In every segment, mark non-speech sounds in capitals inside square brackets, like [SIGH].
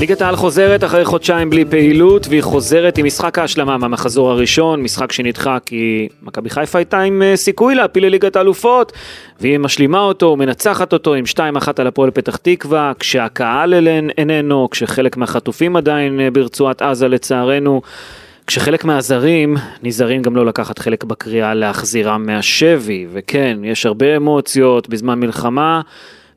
ליגת העל חוזרת אחרי חודשיים בלי פעילות והיא חוזרת עם משחק ההשלמה מהמחזור הראשון, משחק שנדחה כי מכבי חיפה הייתה עם אה, סיכוי להפיל לליגת האלופות והיא משלימה אותו, מנצחת אותו עם 2-1 על הפועל פתח תקווה, כשהקהל אלן איננו, כשחלק מהחטופים עדיין אה, ברצועת עזה לצערנו. כשחלק מהזרים נזהרים גם לא לקחת חלק בקריאה להחזירם מהשבי, וכן, יש הרבה אמוציות בזמן מלחמה,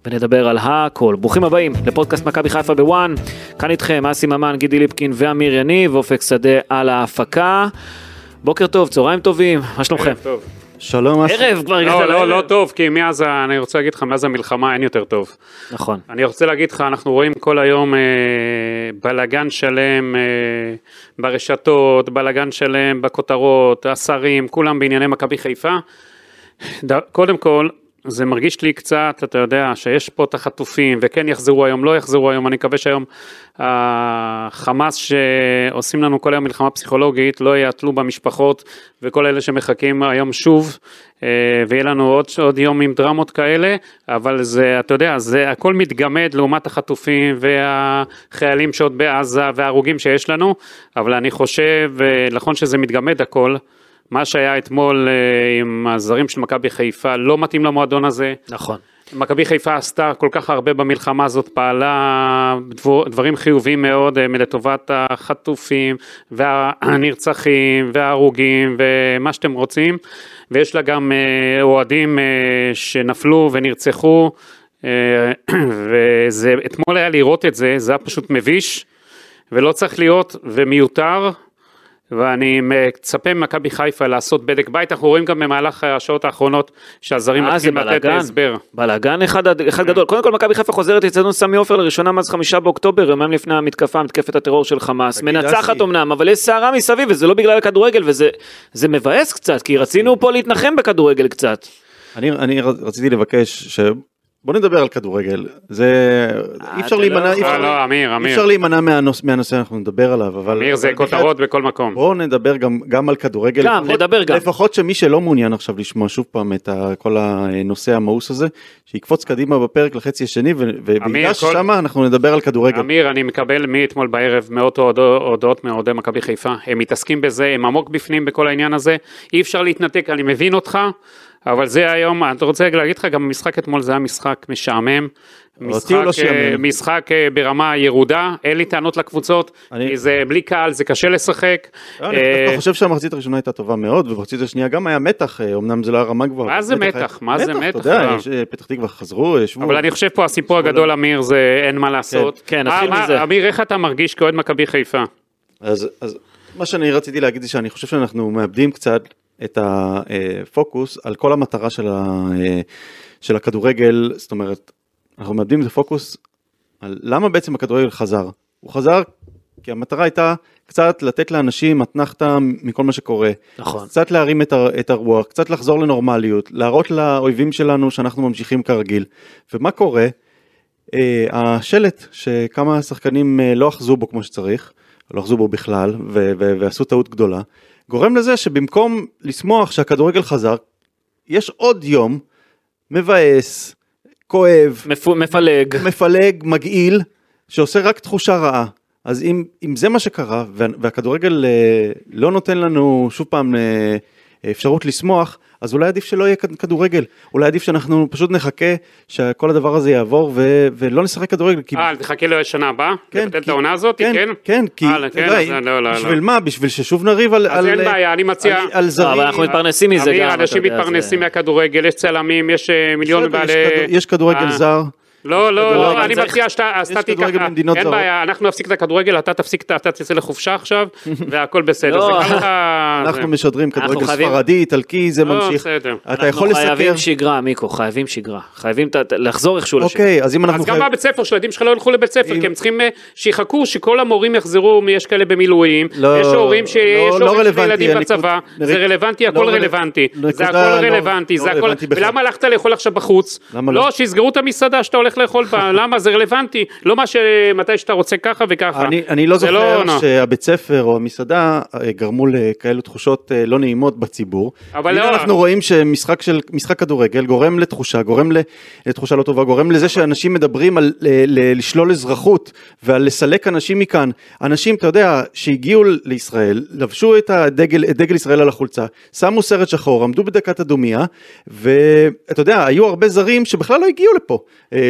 ונדבר על הכל. ברוכים הבאים לפודקאסט מכבי חיפה בוואן, כאן איתכם אסי ממן, גידי ליפקין ואמיר יניב, אופק שדה על ההפקה. בוקר טוב, צהריים טובים, מה שלומכם? טוב. שלום אסי. ערב כבר הגעת לא, לא, לערב. לא טוב, כי מאז, אני רוצה להגיד לך, מאז המלחמה אין יותר טוב. נכון. אני רוצה להגיד לך, אנחנו רואים כל היום אה, בלגן שלם אה, ברשתות, בלגן שלם בכותרות, השרים, כולם בענייני מכבי חיפה. ד- קודם כל, זה מרגיש לי קצת, אתה יודע, שיש פה את החטופים, וכן יחזרו היום, לא יחזרו היום, אני מקווה שהיום החמאס שעושים לנו כל היום מלחמה פסיכולוגית, לא יעטלו במשפחות וכל אלה שמחכים היום שוב, אה, ויהיה לנו עוד, עוד יום עם דרמות כאלה, אבל זה, אתה יודע, זה הכל מתגמד לעומת החטופים והחיילים שעוד בעזה וההרוגים שיש לנו, אבל אני חושב, אה, נכון שזה מתגמד הכל, מה שהיה אתמול אה, עם הזרים של מכבי חיפה לא מתאים למועדון הזה. נכון. מכבי חיפה עשתה כל כך הרבה במלחמה הזאת, פעלה דבר, דברים חיוביים מאוד אה, לטובת החטופים והנרצחים וההרוגים ומה שאתם רוצים, ויש לה גם אה, אוהדים שנפלו ונרצחו, אה, [CLEARS THROAT] וזה, אתמול היה לראות את זה, זה היה פשוט מביש, ולא צריך להיות, ומיותר. ואני מצפה ממכבי חיפה לעשות בדק בית, אנחנו רואים גם במהלך השעות האחרונות שהזרים אה, מתחילים לתת. הסבר. בלאגן אחד, אחד גדול. קודם כל, מכבי חיפה חוזרת לאצטדיון סמי עופר לראשונה מאז חמישה באוקטובר, יומיים לפני המתקפה, מתקפת הטרור של חמאס. מנצחת. אמנם, אבל יש סערה מסביב, וזה לא בגלל הכדורגל, וזה זה מבאס קצת, כי רצינו פה להתנחם בכדורגל קצת. אני, אני רציתי לבקש ש... בוא נדבר על כדורגל. זה... אי אפשר אתה להימנע, לא אי יכול. אפשר- לא, אי. אפשר להימנע מהנושא אנחנו נדבר עליו, אבל... אמיר זה כותרות בכל מקום. בואו נדבר גם, גם על כדורגל. גם, נדבר גם. לפחות שמי שלא מעוניין עכשיו לשמוע שוב פעם את כל הנושא המאוס הזה, שיקפוץ קדימה בפרק לחצי השני, ובגלל ששם אנחנו נדבר על כדורגל. אמיר, אני מקבל מאתמול בערב מאות הודעות מאוהדי מכבי חיפה. הם מתעסקים בזה, הם עמוק בפנים בכל העניין הזה. אי אפשר להתנתק, אני מבין אותך, אבל זה היום, אני רוצה להגיד לך, גם המשחק אתמול זה היה משחק משעמם. משחק, לא אה. משחק אה, ברמה ירודה, אין לי טענות לקבוצות, אני- זה בלי קהל, זה קשה לשחק. אני אה, חושב שהמחצית הראשונה הייתה טובה מאוד, ובמחצית השנייה גם היה מתח, אה, אמנם זה לא היה רמה גבוהה. מה זה היה- מתח? מה זה מתח? אתה יודע, לא. אה, פתח תקווה חזרו, ישבו. אבל אני חושב פה הסיפור הגדול, אמיר, זה אין מה לעשות. כן, מה- נתחיל מזה. אמיר, איך אתה מרגיש כאוהד מכבי חיפה? אז, אז מה שאני רציתי להגיד זה שאני חושב שאנחנו מאבדים קצת את הפוקוס על כל המטרה של, ה, של הכדורגל, זאת אומרת, אנחנו מאבדים את הפוקוס על למה בעצם הכדורגל חזר. הוא חזר כי המטרה הייתה קצת לתת לאנשים אתנחתא מכל מה שקורה. נכון. קצת להרים את, ה, את הרוח, קצת לחזור לנורמליות, להראות לאויבים שלנו שאנחנו ממשיכים כרגיל. ומה קורה? אה, השלט שכמה שחקנים אה, לא אחזו בו כמו שצריך, לא אחזו בו בכלל, ו- ו- ועשו טעות גדולה, גורם לזה שבמקום לשמוח שהכדורגל חזר, יש עוד יום מבאס, כואב, מפו- מפלג. מפלג, מגעיל, שעושה רק תחושה רעה. אז אם, אם זה מה שקרה, וה, והכדורגל אה, לא נותן לנו שוב פעם אה, אפשרות לשמוח, אז אולי עדיף שלא יהיה כד- כדורגל. אולי עדיף שאנחנו פשוט נחכה שכל הדבר הזה יעבור ו, ולא נשחק כדורגל. כי... אה, תחכה לשנה הבאה? לבטל את העונה הזאת? כן, כן? כן, כי אתה כן, יודע, אז לא, לא, בשביל לא. מה? בשביל ששוב נריב על... אז על- אין בעיה, אני מציע- על, על זרים. לא, אבל אנחנו מתפרנסים מזה גם, אנשים יודע, זה- מתפרנסים מהכדורגל, יש צלמים, יש אה, מיליון בעלי... יש כדורגל אה, זר. לא, לא, לא, אני מציע שאתה אז אתה תיקח, אין. בעיה, אנחנו נפסיק את הכדורגל, אתה תפסיק, את- אתה תצא לחופשה עכשיו, [LAUGHS] והכל בסדר. לא, אנחנו משדרים כדורגל חייבים- ספרדי, איטלקי, זה לא, ממשיך. אתה יכול אנחנו לסקר. חייבים שגרה, מיקו, חייבים שגרה. חייבים לחזור איכשהו לשגרה. אוקיי, אז אם אנחנו... אז גם בבית ספר שהילדים שלך לא ילכו לבית ספר, כי הם צריכים אה, שיחכו שכל המורים יחזרו, יש כאלה במילואים, לא, יש הורים שיש הורים רלוונטי, ילדים בצבא, זה רלוונטי, הכל רל- רלוונטי, זה הכל רלוונטי, זה הכל. ולמה הלכת לאכול עכשיו בחוץ? למה לא? לא, שיסגרו את המסעדה שאתה הולך הולך לאכול בה, [LAUGHS] למה זה רלוונטי, לא מה שמתי שאתה רוצה ככה וככה. אני, אני לא זה זוכר נו. שהבית ספר או המסעדה אה, גרמו לכאלו תחושות אה, לא נעימות בציבור. אבל לא- אנחנו רואים שמשחק של, משחק כדורגל גורם לתחושה, גורם לתחושה לא טובה, גורם לזה שאנשים מדברים על ל- ל- לשלול אזרחות ועל לסלק אנשים מכאן. אנשים, אתה יודע, שהגיעו לישראל, לבשו את הדגל, את דגל ישראל על החולצה, שמו סרט שחור, עמדו בדקת הדומייה, ואתה יודע, היו הרבה זרים שבכלל לא הגיעו לפה.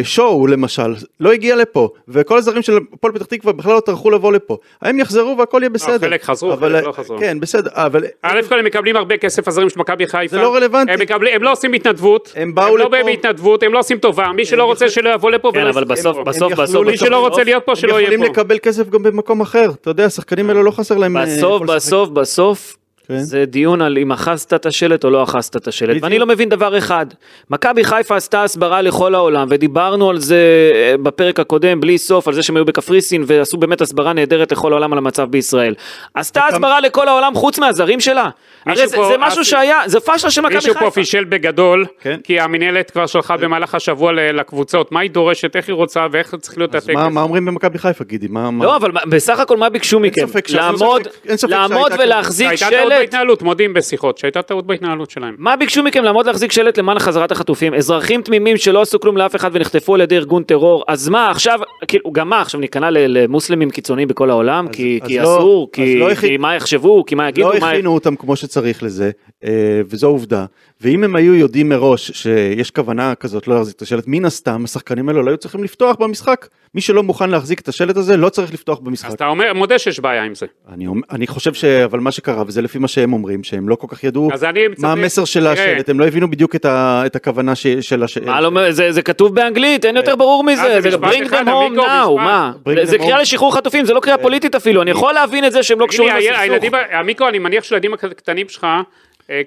אה, שואו למשל, לא הגיע לפה, וכל הזרים של הפועל פתח תקווה בכלל לא טרחו לבוא לפה. הם יחזרו והכל יהיה בסדר. חלק חזרו, אבל- חלק לא חזרו. כן, בסדר, אבל... א' כל הם מקבלים הרבה כסף הזרים של מכבי חיפה. זה לא רלוונטי. הם, מקבלים, הם לא עושים התנדבות. הם באו לא לפה- באים בהתנדבות, הם לא עושים טובה. מי שלא רוצה שלא יבוא לפה כן, אבל בסוף. בסוף, בסוף, מי שלא רוצה להיות פה שלא הם יהיה יכולים פה. לקבל כסף גם במקום אחר, אתה יודע, השחקנים האלה לא חסר להם... אה, בסוף, לשחק. בסוף, בסוף, כן. זה דיון על אם אחזת את השלט או לא אחזת את השלט. בדיוק. ואני לא מבין דבר אחד, מכבי חיפה עשתה הסברה לכל העולם, ודיברנו על זה אה, בפרק הקודם, בלי סוף, על זה שהם היו בקפריסין, ועשו באמת הסברה נהדרת לכל העולם על המצב בישראל. עשתה וכמה- הסברה לכל העולם חוץ מהזרים שלה. מישהו הרי זה פה- זה משהו אסי- שהיה, זה פאשלה של מכבי מישהו חיפה. פה פישל בגדול, כן. כי המינהלת כבר שלחה במהלך השבוע לקבוצות, מה היא דורשת, איך היא רוצה ואיך צריך להיות הטקס. מה מה אומרים במכבי חיפה, גידי? מה... מה- לא, אבל בסך הכל מה ביקשו מכם? ספק לעמוד, ספק- לעמוד ולהחזיק שלט. בהתנהלות, מודים בשיחות, שהייתה טעות בהתנהלות שלהם. מה ביקשו מכם לעמוד להחזיק שלט למען חזרת החטופים? אזרחים תמימים שלא עשו כלום לאף אחד ונחטפו על ידי ארגון טרור, אז מה עכשיו, כאילו, גם מה עכשיו ניכנע למוסלמים קיצוניים בכל העולם? אז- כי אז כי לא- אסור? כי לא כי הכין- מה יחשבו? כי מה יגידו? לא מה- הכינו אותם כמו שצריך לזה, אה, וזו עובדה. ואם הם היו יודעים מראש שיש כוונה כזאת לא להחזיק את השלט, מן הסתם השחקנים האלו לא היו צריכים לפתוח במשחק. מי שלא מוכן להחזיק את השלט הזה לא צריך לפתוח במשחק. אז אתה אומר, מודה שיש בעיה עם זה. אני, אני חושב ש... אבל מה שקרה, וזה לפי מה שהם אומרים, שהם לא כל כך ידעו מה המסר של. השלט, הם לא הבינו בדיוק את, ה... את הכוונה ש... של השלט. מה לא, זה, זה כתוב באנגלית, אין יותר ברור מזה, אה, זה זה משפט bring אחד, them home עמיקו, now, משפט. מה? זה קריאה. לשחרור חטופים, זה לא קריאה פוליטית אפילו, אני יכול להבין את זה שהם לא קשורים לסכסוך. עמיקו, אני מניח שהילדים הקטנים שלך, אה,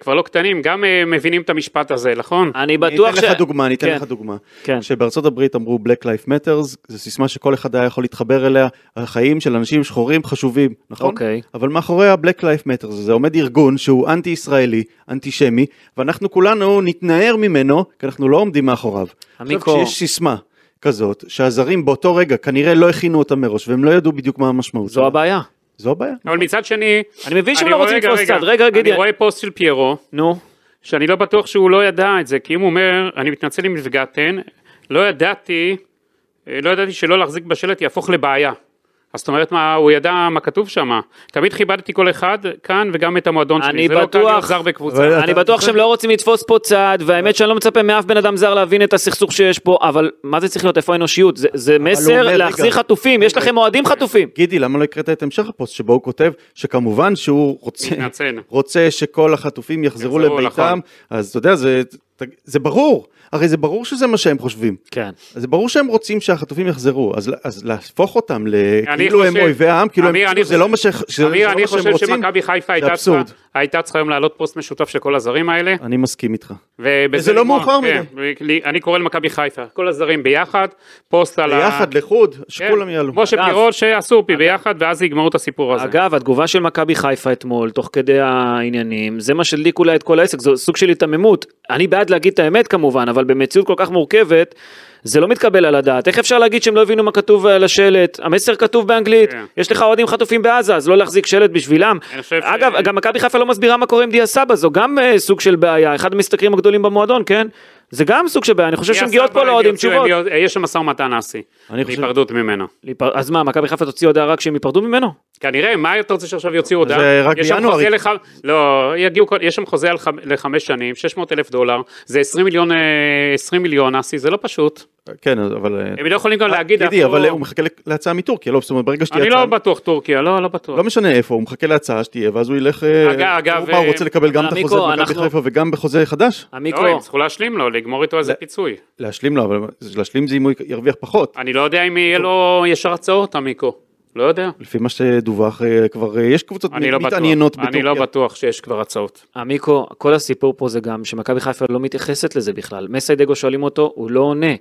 כבר לא קטנים, גם אה, מבינים את המשפט הזה, נכון? אני אני בטוח אתן לך דוגמה, אני אתן כן. לך דוגמה. כן. כשבארצות הברית אמרו Black Life Matters, זו סיסמה שכל אחד היה יכול להתחבר אליה, החיים של אנשים שחורים חשובים, נכון? אוקיי. אבל מאחורי ה-Black Life Matters הזה עומד ארגון שהוא אנטי ישראלי, אנטישמי, ואנחנו כולנו נתנער ממנו, כי אנחנו לא עומדים מאחוריו. עכשיו עמיקו- כשיש סיסמה כזאת, שהזרים באותו רגע כנראה לא הכינו אותה מראש, והם לא ידעו בדיוק מה המשמעות. זו. הבעיה. זו הבעיה. אבל מצד שני, אני מבין שהם אני לא רוצים רגע, לתפוס רגע, צד, רגע, גידי. אני רואה פוסט של פיירו, נו, שאני לא בטוח שהוא לא ידע את זה, כי אם הוא אומר, אני מתנצל אם נפגעתן, לא ידעתי, אה, לא ידעתי שלא להחזיק בשלט יהפוך לבעיה. אז זאת אומרת מה, הוא ידע מה כתוב שם. תמיד כיבדתי כל אחד כאן וגם את המועדון אני שלי. זה לא קל להיות בטוח- זר בקבוצה. אני בטוח שהם לא רוצים לתפוס פה צד, והאמת שאני לא מצפה מאף בן אדם זר להבין את הסכסוך שיש פה, אבל מה זה צריך להיות, איפה האנושיות? זה- זה מסר להחזיר רגע. חטופים, יש לכם אוהדים חטופים. גידי, למה לא הקראת את המשך הפוסט שבו הוא כותב שכמובן שהוא רוצה. רוצה שכל החטופים יחזרו יחזרו, לביתם, נכון. אז אתה יודע, זה, זה ברור, הרי זה ברור שזה מה שהם חושבים. כן. זה ברור שהם רוצים שהחטופים יחזרו, אז, אז להפוך אותם לכאילו הם אויבי העם, כאילו הם, אמיר, כאילו אני זה לא מה, ש, אמיר, לא אני חושב שמכבי חיפה הייתה צריכה-. הייתה צריכה היום להעלות פוסט משותף של כל הזרים האלה. אני מסכים איתך. וזה לא מאוחר כן, לי- אני קורא למכבי חיפה, כל הזרים ביחד, פוסט על ה... ביחד, לחוד, כן, שכולם יעלו. משה אגב- פירות שעשו פי ביחד ואז יגמרו את הסיפור הזה. אגב, התגובה של מכבי חיפה אתמול, תוך כדי העניינים, זה מה שהדליק אולי את כל העסק, זה סוג של היתממות. אני בעד להגיד את האמת כמובן, אבל במציאות כל כך מורכבת, זה לא מתקבל על הדעת. איך אפשר להגיד שהם לא הבינו מה כתוב על השלט? המסר כתוב באנגלית, כן. יש לך אוהדים חטופים בעזה, אז לא להחזיק שלט בשבילם. חושב ש- אגב, גם מכבי חיפה לא מסבירה מה קורה עם דיה סבא, זו גם אה, סוג של בעיה, אחד המשתכרים הגדולים במועדון, כן? זה גם סוג של בעיה, אני חושב שמגיעות פה הם יוציאו- תשובות. יש שם משא ומתן אסי, להיפרדות ממנו. אז מה, מכבי חיפה תוציא הודעה רק שהם ייפרדו ממנו? כנראה, מה אתה רוצה שעכשיו יוציאו הודעה? זה רק בינואר. לא, יגיעו, יש שם חוזה לחמש שנים, 600 אלף דולר, זה 20 מיליון, אה, 20 מיליון אסי, זה לא פשוט. כן, אבל... אה, הם לא יכולים גם להגיד, גידי, אבל לא- הוא מחכה להצעה מטורקיה, לא, זאת אומרת, ברגע שתהיה אני הצעה... לא בטוח טורקיה, לא, לא בטוח. לא משנה איפה, הוא מחכה להצעה שתהיה, ואז הוא ילך... אה, אגב, אגב, מה, הוא אה, רוצה לקבל גם את החוזה במכבי אנחנו- חיפה וגם בחוזה חדש? עמיקו, לא, הם צריכו להשלים לו, לגמור איתו איזה פיצוי. להשלים לו, אבל להשלים זה אם הוא ירוויח פחות. אני לא יודע אם יהיה לו ישר הצעות, עמיקו. לא יודע. לפי מה שדווח, אה, כבר אה, יש קבוצות אני לא בטוח. מתעניינות אני לא בטורקיה. בטוח שיש כבר הצעות. עמיקו, כל הסיפור פה זה גם שמכבי חיפה לא מתייחסת לזה בכלל. מסיידגו שואלים אותו, הוא לא עונה.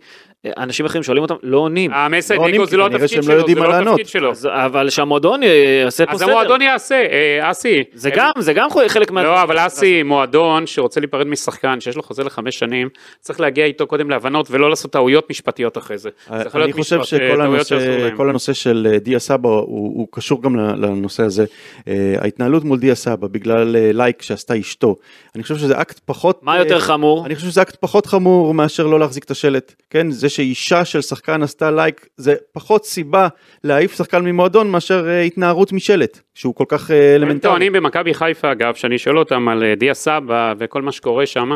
אנשים אחרים שואלים אותם, לא עונים. המסי לא זה לא התפקיד לא שלו, יודעים זה לא. התפקיד שלו. אז, אבל שהמועדון יעשה פה אז סדר. המועדון יעשה, אה, אסי. זה גם, זה גם חלק מה... לא, אבל אסי, מועדון שרוצה להיפרד משחקן, שיש לו חוזה לחמש שנים, צריך להגיע איתו קודם להבנות ולא לעשות טעויות משפטיות אחרי זה. אני חושב אה, שכל הנושא, של אה, דיה סבא הוא, הוא קשור גם לנושא הזה. אה, ההתנהלות מול דיה סבא בגלל אה, לייק שעשתה אשתו, אני חושב שזה אקט פחות... מה אה, יותר חמור? אני חושב שזה אקט פחות חמור מאשר לא להחזיק את השלט. כן, זה שאישה של שחקן עשתה לייק, זה פחות סיבה להעיף שחקן ממועדון מאשר אה, התנערות משלט, שהוא כל כך אה, הם אלמנטרי. טוענים במכבי חיפה אגב, שאני שואל אותם על אה, דיה סבא וכל מה שקורה שם,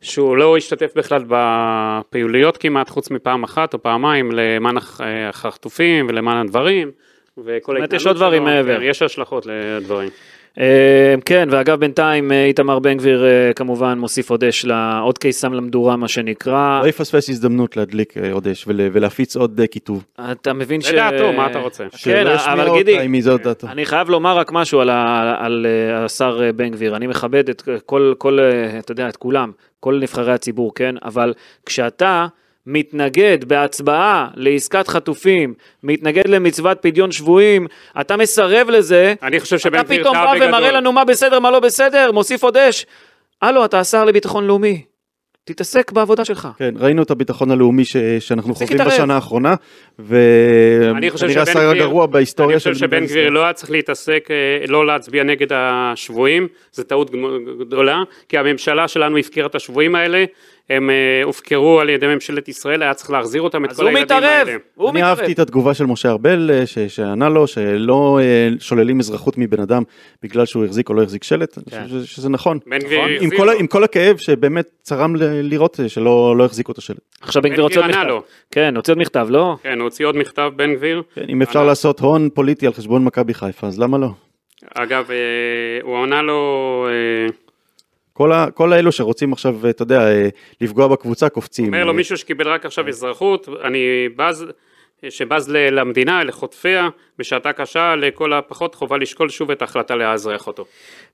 שהוא לא השתתף בכלל בפעילויות כמעט, חוץ מפעם אחת או פעמיים למען הח- אה, החטופים ולמען הדברים. וכל ההתנהלות יש עוד דברים מעבר. כן, יש השלכות לדברים. אה, כן, ואגב בינתיים אה, איתמר בן גביר אה, כמובן מוסיף עוד אש, ל- עוד קיסם למדורה מה שנקרא. לא יפספס הזדמנות להדליק עוד אש ול- ולהפיץ עוד כיתוב. אתה מבין ש... זה דעתו, מה אתה רוצה? כן, אבל גידי. אני חייב לומר רק משהו על, השר בן גביר, אני מכבד את כל, כל, אתה יודע, את כולם, כל נבחרי הציבור, כן? אבל כשאתה מתנגד בהצבעה לעסקת חטופים, מתנגד למצוות פדיון שבויים, אתה מסרב לזה, אני חושב שבן אתה גביר פתאום טעה בא בגדול. ומראה לנו מה בסדר, מה לא בסדר, מוסיף עוד אש. הלו, אתה השר לביטחון לאומי, תתעסק בעבודה שלך. כן, ראינו את הביטחון הלאומי ש... שאנחנו חווים. בשנה האחרונה, אני וכנראה שבן השר גביר- הגרוע בהיסטוריה אני של חושב שבן גביר. לא היה צריך להתעסק, אה, לא להצביע נגד השבויים, זו טעות גדולה, כי הממשלה שלנו הפקירה את השבויים האלה, הם אה, הופקרו על ידי ממשלת ישראל, היה צריך להחזיר אותם, את אז כל הוא הילדים מתערב, האלה. הוא אני מתערב. אהבתי את התגובה של משה ארבל אה, ש- שענה לו שלא אה, שוללים אזרחות מבן אדם בגלל שהוא החזיק או לא החזיק שלט, אני כן. חושב שזה- נכון. בן גביר עם החזיר כל. עם כל הכאב שבאמת צרם ל- לראות שלא לא החזיקו את השלט. עכשיו בן גביר הוציא עוד מכתב. לו. כן, הוציא עוד מכתב, לא? כן, הוא הוציא עוד מכתב, בן גביר. כן, אם אפשר. לעשות הון פוליטי על חשבון מכבי חיפה אז למה לא? אגב, הוא ענה לו, כל, ה, כל האלו שרוצים עכשיו, אתה יודע, אה, לפגוע בקבוצה קופצים. אומר לו מישהו שקיבל רק עכשיו אזרחות, אני בז, שבז למדינה, לחוטפיה, בשעתה קשה, לכל הפחות חובה לשקול שוב את ההחלטה לאזרח אותו.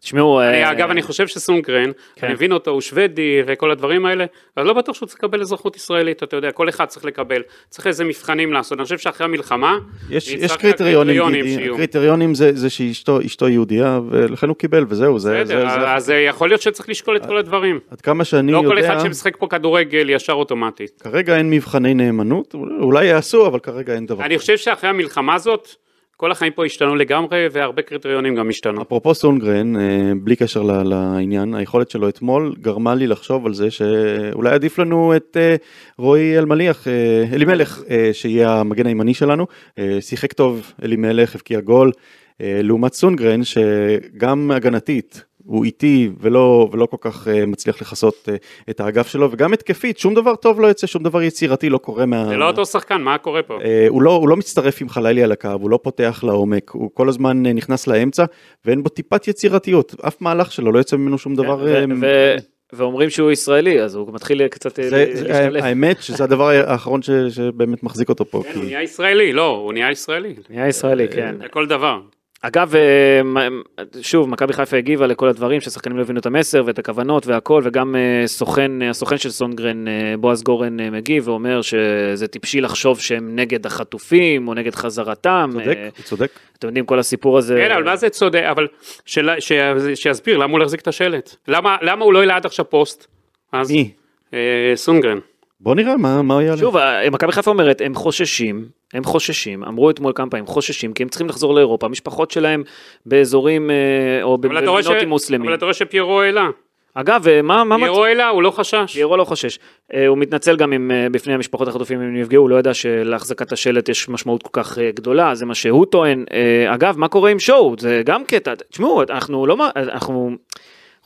תשמעו, אני, אה, אגב, אני חושב שסונגרן, כן. אני מבין אותו, הוא שוודי וכל הדברים האלה, אז לא בטוח שהוא צריך לקבל אזרחות ישראלית, אתה יודע, כל אחד צריך לקבל, צריך איזה מבחנים לעשות, אני חושב שאחרי המלחמה, יש, יש קריטריונים, שיהיו. הקריטריונים זה, זה שאשתו אשתו יהודייה ולכן הוא קיבל וזהו, זה, זה, בסדר, זה, אז יכול להיות שצריך לשקול את כל הדברים. עד כמה שאני לא כל יודע, אחד שמשחק פה כדורגל ישר אוטומטית. כרגע אין מבחני נאמנות, אולי יעשו אבל כרגע אין דבר. אני חושב שאחרי המלחמה הזאת, כל החיים פה השתנו לגמרי, והרבה קריטריונים גם השתנו. אפרופו סונגרן, אה, בלי קשר לעניין, היכולת שלו אתמול גרמה לי לחשוב על זה שאולי עדיף לנו את אה, רועי אלמליח, אה, אלימלך, שיהיה המגן הימני שלנו. שיחק טוב אלימלך, הבקיע גול, לעומת סונגרן, שגם הגנתית. הוא איטי ולא, ולא כל כך uh, מצליח לכסות uh, את האגף שלו וגם התקפית שום דבר טוב לא יוצא שום דבר יצירתי לא קורה מה... זה לא אותו שחקן, מה קורה פה? אה, הוא לא, הוא לא מצטרף עם חלילי על הקו, הוא לא פותח לעומק, הוא כל הזמן אה, נכנס לאמצע, ואין בו טיפת יצירתיות, אף מהלך שלו לא יוצא ממנו שום דבר. ו- אה, ו- ואומרים שהוא ישראלי, אז הוא מתחיל קצת אה, להשתלב. האמת שזה הדבר האחרון ש, שבאמת מחזיק אותו פה. כן, כי... הוא נהיה ישראלי, לא, הוא נהיה ישראלי. נהיה ישראלי, כן. לכל דבר. אגב, אה, שוב, מכבי חיפה הגיבה לכל הדברים, ששחקנים לא הבינו את המסר ואת הכוונות והכל, וגם אה, סוכן, אה, הסוכן של סונגרן, בועז גורן, מגיב ואומר שזה טיפשי לחשוב שהם נגד החטופים או נגד חזרתם. צודק, הוא צודק. אתם יודעים, כל הסיפור הזה... כן, אבל מה זה צודק, אבל ש- שיסביר למה הוא לא החזיק את השלט. למה למה הוא לא העלה עד עכשיו פוסט? אז מי? סונגרן. בוא נראה מה, מה הוא יעלה. שוב, מכבי חיפה אומרת, הם חוששים, הם חוששים, אמרו אתמול כמה פעמים, חוששים, כי הם צריכים לחזור לאירופה, המשפחות שלהם באזורים, אה, או במדינות עם מוסלמים. אבל אתה רואה שפיירו העלה. אגב, אה, מה, מה. פיירו העלה, הוא לא חשש. פיירו לא חושש. אה, הוא מתנצל גם עם, אה, בפני המשפחות החטופים אם הם נפגעו, הוא לא ידע שלהחזקת השלט יש משמעות כל כך גדולה, זה מה שהוא טוען. אגב, מה קורה עם שואו? זה גם קטע. תשמעו, אנחנו לא, אנחנו,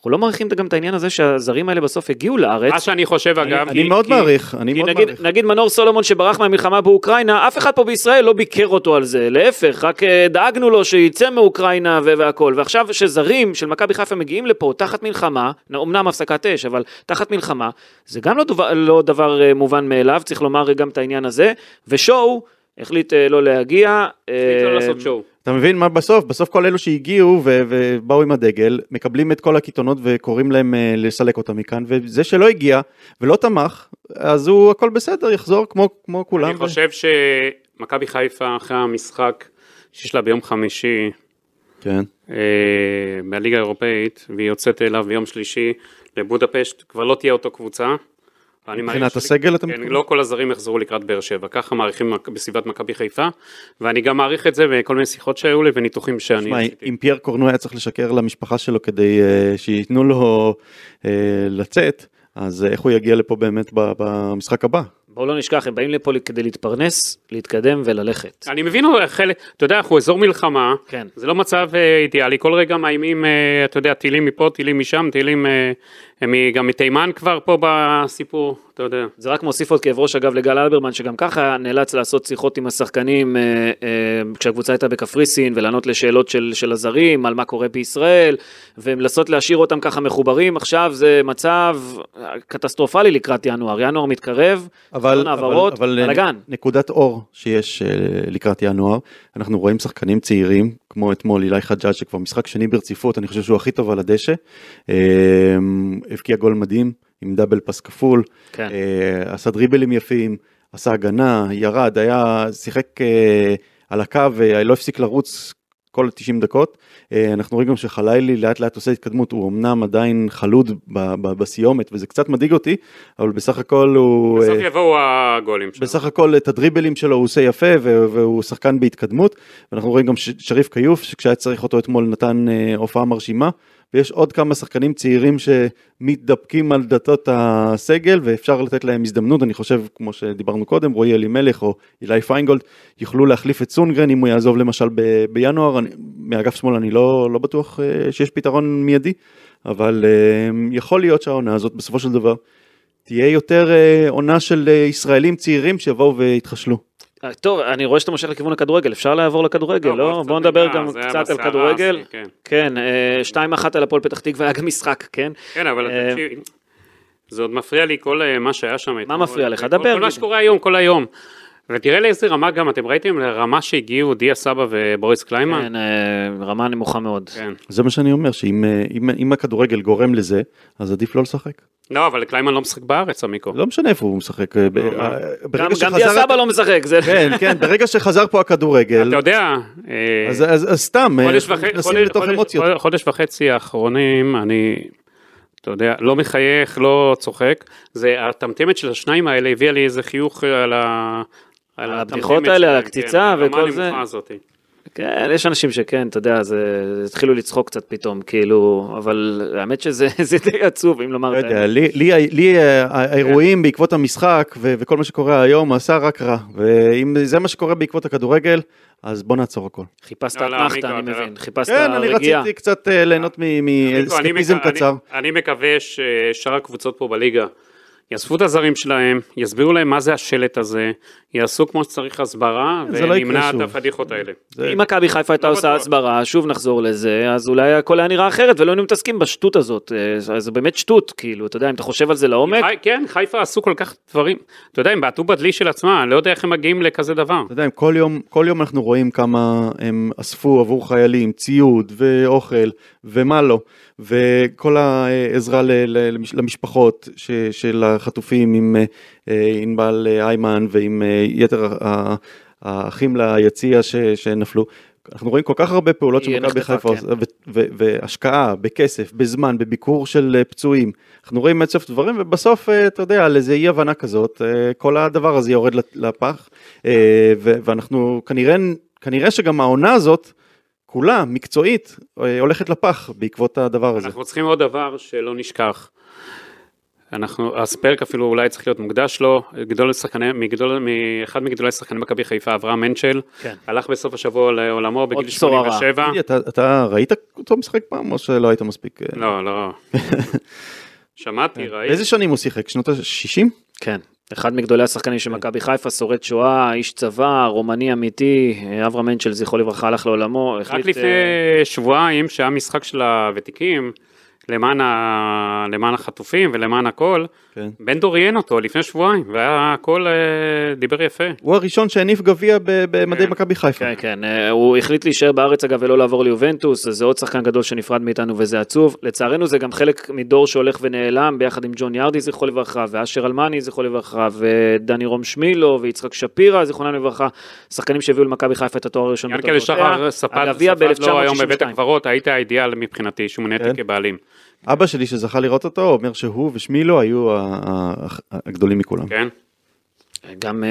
אנחנו לא מעריכים גם את העניין הזה שהזרים האלה בסוף הגיעו לארץ. מה שאני חושב אגב, אני כי- מאוד כי- מעריך, אני כי מאוד נגיד, מעריך. נגיד מנור סולומון שברח מהמלחמה באוקראינה, אף אחד פה בישראל לא ביקר אותו על זה, להפך, רק אה, דאגנו לו שיצא מאוקראינה ו- והכל. ועכשיו שזרים של מכבי חיפה מגיעים לפה תחת מלחמה, אמנם הפסקת אש, אבל תחת מלחמה, זה גם לא דבר, לא דבר אה, מובן מאליו, צריך לומר גם את העניין הזה, ושואו, החליט אה, לא להגיע. החליט לא אה, לעשות שואו. אתה מבין מה בסוף? בסוף כל אלו שהגיעו ו- ובאו עם הדגל, מקבלים את כל הקיתונות וקוראים להם אה, לסלק אותם מכאן, וזה שלא הגיע ולא תמך, אז הוא הכל בסדר, יחזור כמו, כמו כולם. אני חושב שמכבי חיפה אחרי המשחק שיש לה ביום חמישי כן. מהליגה האירופאית, והיא יוצאת אליו ביום שלישי לבודפשט, כבר לא תהיה אותו קבוצה. מבחינת הסגל אתה כן, מתכוון? לא כל הזרים יחזרו לקראת באר שבע, ככה מעריכים בסביבת מכבי חיפה, ואני גם מעריך את זה בכל מיני שיחות שהיו לי וניתוחים שאני שמע, עשיתי. אם פייר קורנו היה צריך לשקר למשפחה שלו כדי uh, שייתנו לו uh, לצאת, אז uh, איך הוא יגיע לפה באמת במשחק הבא? בואו לא נשכח, הם באים לפה כדי להתפרנס, להתקדם וללכת. אני מבין חלק, אתה יודע, אנחנו אזור מלחמה, כן. זה לא מצב אה, אידיאלי, כל רגע מאיימים, אה, אתה יודע, טילים מפה, טילים משם, טילים אה, גם מתימן כבר פה בסיפור, אתה יודע. זה רק מוסיף עוד כאב ראש אגב לגל אלברמן שגם ככה נאלץ לעשות שיחות עם השחקנים אה, אה, כשהקבוצה הייתה בקפריסין ולענות לשאלות של, של הזרים על מה קורה בישראל ולנסות להשאיר אותם ככה מחוברים. עכשיו זה מצב קטסטרופלי לקראת ינואר, ינואר מתקרב, אבל, העברות, אבל, אבל בלאגן. נקודת אור שיש uh, לקראת ינואר, אנחנו רואים שחקנים צעירים, כמו אתמול אילי חג'אג' שכבר משחק שני ברציפות, אני חושב שהוא הכי טוב על הדשא, הבקיע גול מדהים עם דאבל פס כפול, כן. uh, עשה דריבלים יפים, עשה הגנה, ירד, היה, שיחק uh, על הקו, uh, לא הפסיק לרוץ כל 90 דקות. Uh, אנחנו רואים גם שחלילי לאט לאט עושה התקדמות, הוא אמנם עדיין חלוד בסיומת וזה קצת מדאיג אותי, אבל בסך הכל הוא... בסוף אה, יבואו הגולים שלו. בסך הכל את הדריבלים שלו הוא עושה יפה והוא שחקן בהתקדמות ואנחנו רואים גם שריף כיוף שכשהיה צריך אותו אתמול נתן אה, הופעה מרשימה ויש עוד כמה שחקנים צעירים שמתדפקים על דלתות הסגל ואפשר לתת להם הזדמנות אני חושב כמו שדיברנו קודם רועי אלימלך או אילי פיינגולד יוכלו להחליף את סונגרן אם הוא יעזוב למשל ב- בינואר אני, מאגף שמאל אני לא, לא בטוח אה, שיש פתרון מיידי אבל אה, יכול להיות שהעונה הזאת בסופו של דבר תהיה יותר אה, עונה של ישראלים צעירים שיבואו ויתחשלו. אה, טוב, אני רואה שאתה מושך לכיוון הכדורגל, אפשר לעבור לכדורגל, לא, לא? בוא בואו נדבר ניגע, גם קצת על כדורגל. כן. כן, אה, 2-1 על הפועל פתח תקווה היה גם משחק, כן? כן, אבל אה, תקשיב, זה עוד מפריע לי כל אה, מה שהיה שם. אתמול. מפריע לך? דבר, כל מה. שקורה היום, כל היום. ותראה לאיזה רמה גם, אתם ראיתם לרמה שהגיעו דיה סבא ובוריס קליימן? כן, אה, רמה נמוכה מאוד. כן. זה מה שאני אומר, שאם אה, אם, אם הכדורגל גורם לזה, אז עדיף לא לשחק. לא, אבל קליימן לא משחק בארץ, עמיקו. לא משנה איפה הוא משחק. אה, ב- לא, אה, גם. דיה סבא לא משחק, זה... כן, כן, ברגע שחזר פה הכדורגל, אתה יודע, אז, אז, אז סתם, נכנסים לתוך אמוציות. חודש- חודש וחצי האחרונים, אני, אתה יודע, לא מחייך, לא צוחק. זה, הטמטמת של השניים האלה הביאה לי איזה חיוך על ה... על הבדיחות האלה, על שלהם, הקציצה כן, וכל זה. הזאת. כן, יש אנשים שכן, אתה יודע, זה... התחילו לצחוק קצת פתאום, כאילו, אבל האמת שזה [LAUGHS] זה די עצוב, אם לומר לא את יודע, האמת. לי, לי, לי אה, האירועים בעקבות המשחק ו- וכל מה שקורה היום עשה רק רע, ואם זה מה שקורה בעקבות הכדורגל, אז בוא נעצור הכל. חיפשת לא, לא, אתנחתא, אני מבין, חיפשת כן, אני רגיעה. רציתי קצת אה, ליהנות מאסקפיזם מק- קצר. אני- אני מקווה ששאר הקבוצות פה בליגה יאספו את הזרים שלהם, יסבירו להם מה זה השלט הזה, יעשו כמו שצריך הסברה, לא ונמנע את. הפדיחות האלה. אם מכבי חיפה הייתה לא עושה. הסברה, שוב נחזור לזה, אז אולי הכל היה נראה אחרת ולא היינו מתעסקים בשטות הזאת. אה, זה באמת שטות, כאילו, אתה יודע, אם אתה חושב על זה לעומק, כן, חיפה עשו כל כך דברים, אתה יודע, הם בעטו בדלי של עצמם, אני לא יודע איך הם מגיעים לכזה דבר. אתה יודע, כל יום, כל יום אנחנו רואים כמה הם אספו עבור חיילים, ציוד ואוכל ומה לא, וכל העזרה למשפחות של החטופים עם אה, ענבל אה, איימן ועם אה, יתר האחים ליציע שנפלו. אנחנו רואים כל כך הרבה פעולות שמכבי נחטפה, חיפה כן. והשקעה בכסף, בזמן, בביקור של אה, פצועים. אנחנו רואים אין סוף דברים, ובסוף, אה, אתה יודע, על איזה אי הבנה כזאת, אה, כל הדבר הזה יורד לפ- לפח, אה, ואנחנו כנראה, כנראה שגם העונה הזאת, כולה, מקצועית, אה, הולכת לפח בעקבות הדבר הזה. אנחנו צריכים עוד דבר שלא נשכח. אנחנו, הספרק אפילו אולי צריך להיות מוקדש לו, גדול שחקני, מגדול, מאחד מגדולי שחקני מכבי חיפה, אברהם מנצ'ל, כן. הלך בסוף השבוע לעולמו בגיל בשורה רעה. 87. תגידי, אתה, אתה ראית אותו משחק פעם, או שלא היית מספיק? אה? לא, לא. [LAUGHS] שמעתי, ראיתי. באיזה שנים הוא שיחק? שנות ה-60? כן. אחד מגדולי השחקנים של מכבי חיפה, שורד שואה, איש צבא, רומני אמיתי, אברהם מנצ'ל, זכרו לברכה, הלך לעולמו. רק החליט, לפני אה, שבועיים, שהיה משחק של הוותיקים, למען, ה... למען החטופים ולמען הכל, כן. בן דור ראיין אותו לפני שבועיים, והיה הכל אה, דיבר יפה. הוא הראשון שהניף גביע ב- במדי כן. מכבי חיפה. כן, כן, אה, הוא החליט להישאר בארץ אגב ולא לעבור ליובנטוס, זה עוד שחקן גדול שנפרד מאיתנו וזה עצוב. לצערנו זה גם חלק מדור שהולך ונעלם ביחד עם ג'ון ירדי זכרו לברכה, ואשר אלמני זכרו לברכה, ודני רום שמילו, ויצחק שפירא זיכרונם לברכה, שחקנים שהביאו למכבי חיפה את התואר הראשון ינקלה שחר ספד לו היום בבית ב-1962. הקברות, היית האידיאל מבחינתי שהוא מונה כן. כבעלים. אבא שלי שזכה לראות אותו אומר שהוא ושמילו היו הגדולים מכולם. כן? גם אה,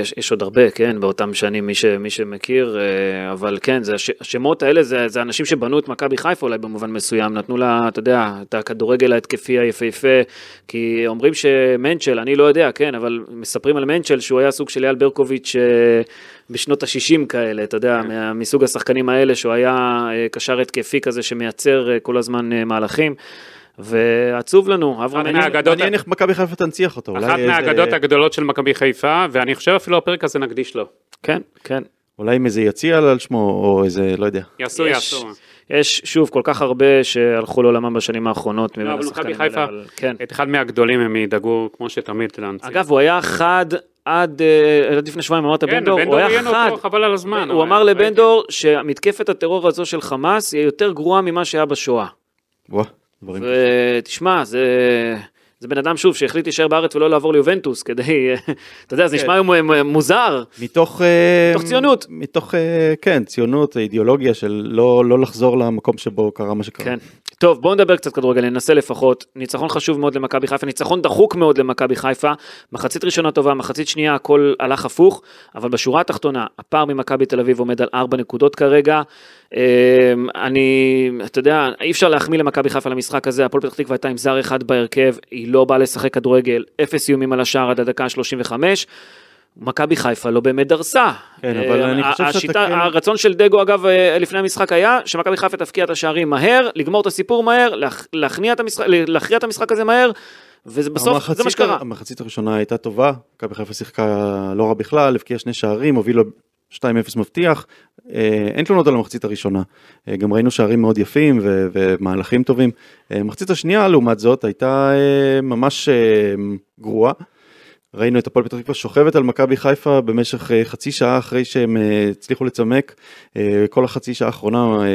יש, יש עוד הרבה, כן, באותם שנים, מי, ש, מי שמכיר, אה, אבל כן, זה, הש, השמות האלה זה, זה אנשים שבנו את מכבי חיפה אולי במובן מסוים, נתנו לה, אתה יודע, את הכדורגל ההתקפי היפהפה, כי אומרים שמנצ'ל, אני לא יודע, כן, אבל מספרים על מנצ'ל שהוא היה סוג של אייל ברקוביץ' אה, בשנות ה-60 כאלה, אתה יודע, מה- מסוג השחקנים האלה, שהוא היה קשר התקפי כזה שמייצר כל הזמן מהלכים. ועצוב לנו, אברהם מעניין איך מכבי חיפה תנציח אותו. אחת מהאגדות הגדולות של מכבי חיפה, ואני חושב אפילו הפרק הזה נקדיש לו. כן, כן. אולי עם איזה יציע על שמו או איזה לא יודע. יעשו, יעשו. יש שוב כל כך הרבה שהלכו לעולמם בשנים האחרונות לא, אבל מכבי חיפה, כן. את אחד מהגדולים הם ידאגו, כמו שתמיד, להנציח. אגב, הוא היה חד עד אה, עד לפני שבועיים, אמרת כן, בן דור, בן הוא היה חד. אותו, חבל על הזמן. הוא אמר היה- לבן דור שמתקפת הטרור הזו של חמאס היא יותר גרועה ממה שהיה בשואה. ותשמע, זה... זה בן אדם שוב שהחליט להישאר בארץ ולא לעבור ליובנטוס כדי, [LAUGHS] אתה יודע, זה נשמע היום אה, מוזר, מתוך... אה, מתוך ציונות. מתוך, אה, כן, ציונות, אידיאולוגיה של לא לא לחזור למקום שבו קרה מה שקרה. כן. טוב, בואו נדבר קצת כדורגל, ננסה לפחות. ניצחון חשוב מאוד למכבי חיפה, ניצחון דחוק מאוד למכבי חיפה. מחצית ראשונה טובה, מחצית שנייה הכל הלך הפוך, אבל בשורה התחתונה, הפער ממכבי תל אביב עומד על 4 נקודות כרגע. אמ, אני, אתה יודע, אי אפשר להחמיא למכבי חיפה למשחק הזה, הפועל פתח תקווה הייתה עם זר אחד בהרכב, היא לא באה לשחק כדורגל, אפס איומים על השער עד הדקה ה-35. מכבי חיפה לא באמת דרסה. כן, אבל אה, אני חושב שאתה השיטה, כן- הרצון של דגו אגב אה, לפני המשחק היה שמכבי חיפה תפקיע את השערים מהר, לגמור את הסיפור מהר, להכ- להכניע את המשחק, להכריע את המשחק הזה מהר, ובסוף זה מה שקרה. המחצית הראשונה הייתה טובה, מכבי חיפה שיחקה לא רע בכלל, הבקיעה שני שערים, הובילה 2-0 מבטיח, אה, אין תלונות על המחצית הראשונה, אה, גם ראינו שערים מאוד יפים ו- ומהלכים טובים. אה, המחצית השנייה לעומת זאת הייתה אה, ממש אה, גרועה. ראינו את הפועל פתח תקווה שוכבת על מכבי חיפה במשך אה, חצי שעה אחרי שהם אה, הצליחו לצמק. אה, כל החצי שעה האחרונה אה,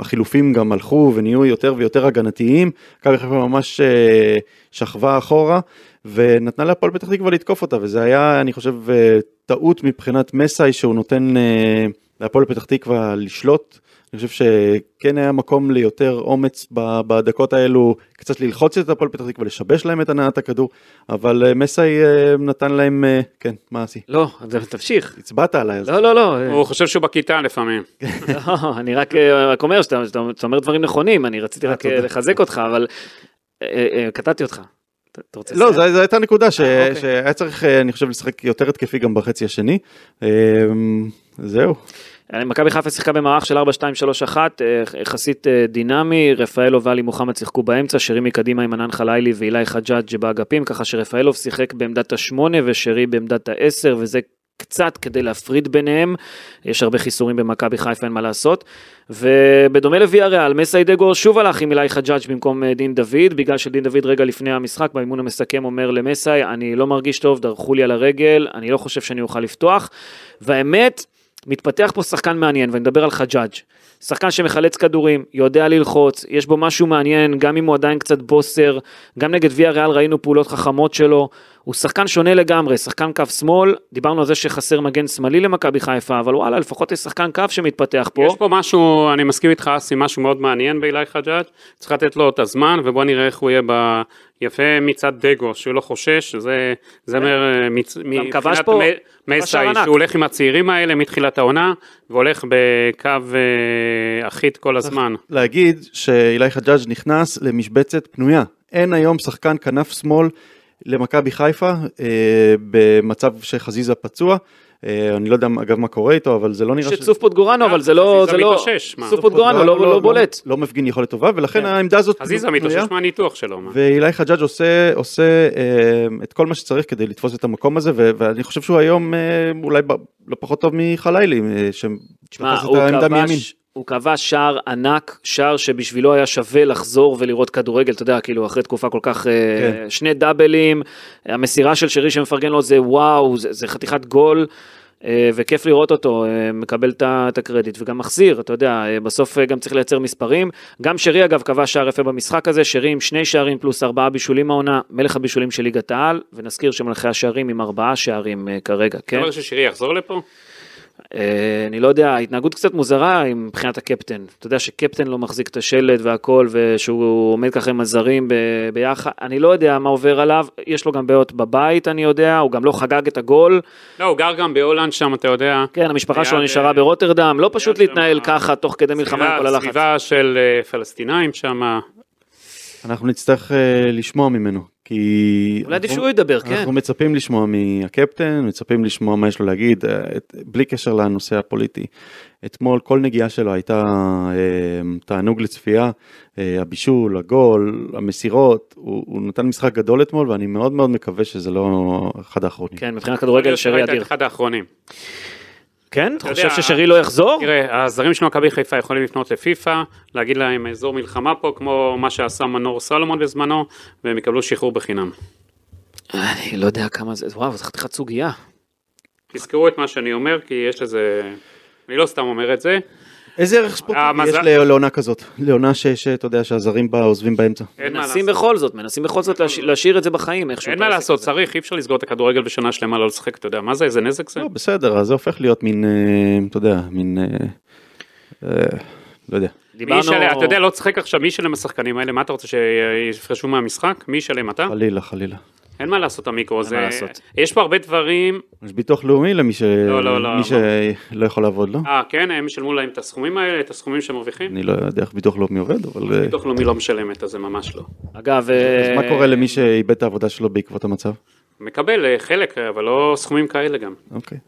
החילופים גם הלכו ונהיו יותר ויותר הגנתיים. מכבי חיפה ממש אה, שכבה אחורה ונתנה להפועל פתח תקווה לתקוף אותה וזה היה אני חושב אה, טעות מבחינת מסאי שהוא נותן אה, להפועל פתח תקווה לשלוט. אני חושב שכן היה מקום ליותר אומץ בדקות האלו, קצת ללחוץ את הפועל פתח תקווה, לשבש להם את הנעת הכדור, אבל אה, מסאי נתן להם, כן, מה עשי? לא, תמשיך. הצבעת עליי. לא, לא, לא, הוא חושב שהוא בכיתה לפעמים. [LAUGHS] לא, אני רק אומר שאתה אומר דברים נכונים, אני רציתי רק. לחזק אותך, אבל קטעתי אותך. אתה- רוצה לא? זו הייתה נקודה ש- אה, אוקיי. שהיה צריך, אה, אני חושב, לשחק יותר התקפי גם בחצי השני. אה, זהו. אה, מכבי חיפה שיחקה במערך של 4-2-3-1, אה, יחסית דינמי, רפאלוב ואלי מוחמד שיחקו באמצע, שרי מקדימה עם ענן חלילי ואילי חג'אג' באגפים, ככה שרפאלוב שיחק בעמדת השמונה ושרי בעמדת העשר, וזה קצת כדי להפריד ביניהם, יש הרבה חיסורים במכבי חיפה, אין מה לעשות. ובדומה לוויה ריאל, מסי דגו שוב הלך עם אילי חג'אג' במקום אה, דין דוד, בגלל שדין דוד רגע לפני המשחק, באימון המסכם אומר למסי, אני לא מרגיש טוב, דרכו לי על הרגל, אני לא חושב שאני אוכל לפתוח. והאמת, מתפתח פה שחקן מעניין, ואני מדבר על חג'אג'. שחקן שמחלץ כדורים, יודע ללחוץ, יש בו משהו מעניין, גם אם הוא עדיין קצת בוסר, גם נגד ויה ריאל ראינו פעולות חכמות שלו, הוא שחקן שונה לגמרי, שחקן קו שמאל, דיברנו על זה שחסר מגן שמאלי למכבי חיפה, אבל וואלה, לפחות יש שחקן קו שמתפתח פה. יש פה משהו, אני מסכים איתך אסי, משהו מאוד מעניין באילי חג'אג', צריך לתת לו את הזמן, ובוא נראה איך הוא יהיה ב... יפה מצד דגו, שהוא לא חושש, זה, זה אומר, אה, מבחינת פה- מ- כבש מסאי, שער ענק. שהוא הולך עם הצעירים האלה מתחילת העונה, והולך בקו אה, אחיד כל הזמן. להגיד שאילי חג'אג' נכנס למשבצת פנויה. אין היום שחקן כנף שמאל למכבי חיפה אה, במצב שחזיזה פצוע. אה, אני לא יודע אגב מה קורה איתו, אבל זה לא יש נראה את סוף פוטגורנו, אבל זה לא, חזיזה זה לא, מתאושש? סוף פוטגורנו לא, לא בולט. לא מפגין יכולת טובה, ולכן כן. העמדה הזאת חזיזה. מתאושש מהניתוח שלו. מה? ואילי חג'אג' עושה, אה, את כל מה שצריך כדי לתפוס את המקום הזה, ואני חושב שהוא היום אולי לא פחות טוב מחלילי, שתפס את העמדה מימין. הוא קבע שער ענק, שער שבשבילו היה שווה לחזור ולראות כדורגל, אתה יודע, כאילו אחרי תקופה כל כך, אה, כן. שני דאבלים, המסירה של שרי שמפרגן לו זה וואו, זה, זה חתיכת גול. אה, וכיף לראות אותו, אה, מקבל את הקרדיט וגם מחזיר, אתה יודע, בסוף גם צריך לייצר מספרים. גם שרי אגב קבע שער יפה במשחק הזה, שרי עם שני שערים פלוס ארבעה בישולים העונה, מלך הבישולים של ליגת העל, ונזכיר שמלכי השערים עם ארבעה שערים כרגע, אתה כן? אומר ששירי יחזור לפה? אה, אני לא יודע, ההתנהגות קצת מוזרה עם- מבחינת הקפטן. אתה יודע שקפטן לא מחזיק את השלט והכל, ושהוא עומד ככה עם הזרים ב- ביחד, אני לא יודע מה עובר עליו, יש לו גם בעיות בבית, אני יודע, הוא גם לא חגג את הגול. לא, הוא גר גם בהולנד שם, אתה יודע. כן, המשפחה שלו נשארה אה, ברוטרדם, לא פשוט להתנהל שם, ככה תוך כדי מלחמה עם כל הלחץ. סביבה של אה, פלסטינאים שם. אנחנו נצטרך אה, לשמוע ממנו, כי... אולי עדיף שהוא ידבר, כן. אנחנו מצפים לשמוע מהקפטן, מצפים לשמוע מה יש לו להגיד, אה, את- בלי קשר לנושא הפוליטי. אתמול כל נגיעה שלו הייתה אה, תענוג לצפייה, אה, הבישול, הגול, המסירות, הוא, הוא נתן משחק גדול אתמול ואני מאוד מאוד מקווה שזה לא אחד האחרונים. כן, מבחינת כדורגל שרי אדיר. אחד האחרונים. כן? אתה חושב ששרי לא יחזור? תראה, הזרים של מכבי חיפה יכולים לפנות לפיפ"א, להגיד להם אזור מלחמה פה, כמו מה שעשה מנור סלומון בזמנו, והם יקבלו שחרור בחינם. אני לא יודע כמה זה, וואו, זו חתיכת סוגיה. תזכרו את מה שאני אומר, כי יש לזה... אני לא סתם אומר את זה. איזה ערך ספורטיבי המזל- יש לעונה כזאת? לעונה ש- שאתה יודע שהזרים בה עוזבים באמצע. מנסים. בכל זאת, מנסים בכל זאת להש- להשאיר את זה בחיים איכשהו. אין מה לעשות. צריך, אי אפשר לסגור את הכדורגל בשנה שלמה לא לשחק, אתה יודע, מה זה, איזה נזק זה? לא, בסדר, אז זה הופך להיות מין, אה, אתה יודע, מין, אה, אה, לא יודע. מי דיברנו... ישלם, אתה יודע, לא תשחק עכשיו, מי ישלם לשחקנים האלה? מה אתה רוצה שיפרשו מהמשחק? מי ישלם אתה? חלילה, חלילה. אין מה לעשות, המיקרו, זה... מה לעשות. יש פה הרבה דברים, יש ביטוח לאומי למי ש... לא, לא, לא, מי שלא יכול לעבוד, לא? אה, כן, הם ישלמו להם את הסכומים האלה, את הסכומים שהם מרוויחים? אני לא יודע איך ביטוח לאומי עובד, אבל... אה, ביטוח לאומי לא משלמת, אז זה ממש לא. אגב, אז אה, מה קורה למי שאיבד את העבודה שלו בעקבות המצב? מקבל אה, חלק, אבל לא סכומים כאלה גם. אוקיי.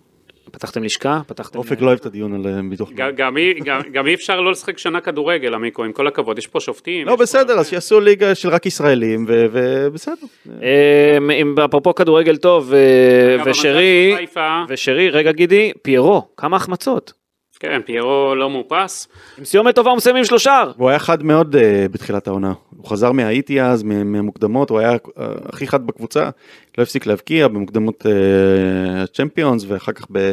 פתחתם לשכה? פתחתם... אופק לא אוהב את הדיון על אה, ביטוח גם- לאומי. גם אי- אפשר לא לשחק שנה כדורגל, המיקרו, עם כל הכבוד, יש פה שופטים. לא, בסדר, אז שיעשו ליגה של רק ישראלים, ובסדר. אה, אפרופו כדורגל טוב, אה, ושרי, ושרי, רגע גידי, פיירו, כמה החמצות. כן, פיירו לא מאופס. עם סיומת טובה הוא מסיים עם שלושה. הוא היה חד מאוד אה, בתחילת העונה. הוא חזר מהאיטי אז, מה- מהמוקדמות, הוא היה אה, הכי חד בקבוצה, לא הפסיק להבקיע במוקדמות אה, הצ'מפיונס ואחר כך ב-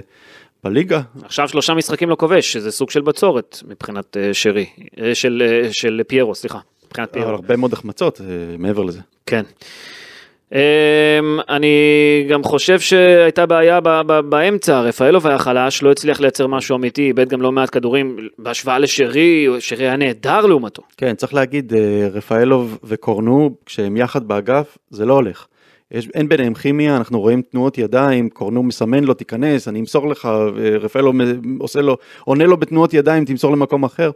בליגה. עכשיו שלושה משחקים לא כובש, שזה סוג של בצורת מבחינת אה, שרי, אה, של אה, של פיירו, סליחה. מבחינת אבל פיירו. הרבה מאוד החמצות אה, מעבר לזה. כן. אמ, אני גם חושב שהייתה בעיה באמצע, רפאלוב היה חלש, לא הצליח לייצר משהו אמיתי, איבד גם לא מעט כדורים בהשוואה לשרי, שרי היה נהדר לעומתו. כן, צריך להגיד, אה, רפאלוב וקורנו, כשהם יחד באגף, זה לא הולך. יש, אין ביניהם כימיה, אנחנו רואים תנועות ידיים, קורנו מסמן לו, תיכנס, אני אמסור לך, רפאלוב מ- עושה לו, עונה לו בתנועות ידיים, תמסור למקום אחר.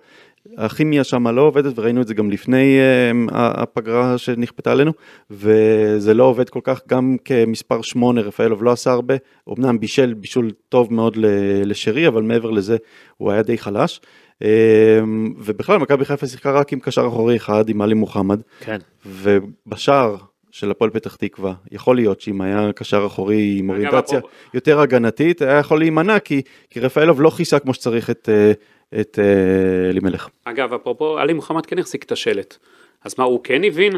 הכימיה שם לא עובדת, וראינו את זה גם לפני uh, הפגרה שנכפתה עלינו, וזה לא עובד כל כך, גם כמספר 8, רפאלוב לא עשה הרבה, אמנם בישל בישול טוב מאוד לשרי, אבל מעבר לזה הוא היה די חלש. אה, ובכלל מכבי חיפה שיחקה רק עם קשר אחורי אחד, עם עלי מוחמד, כן. ובשער של הפועל פתח תקווה, יכול להיות שאם היה קשר אחורי עם אוריינטציה אפרופו- יותר הגנתית, היה יכול להימנע, כי, כי רפאלוב לא כיסה כמו שצריך את, אה, את אה, אלימלך. אגב, אפרופו, עלי מוחמד כן החזיק את השלט. אז מה, הוא כן הבין?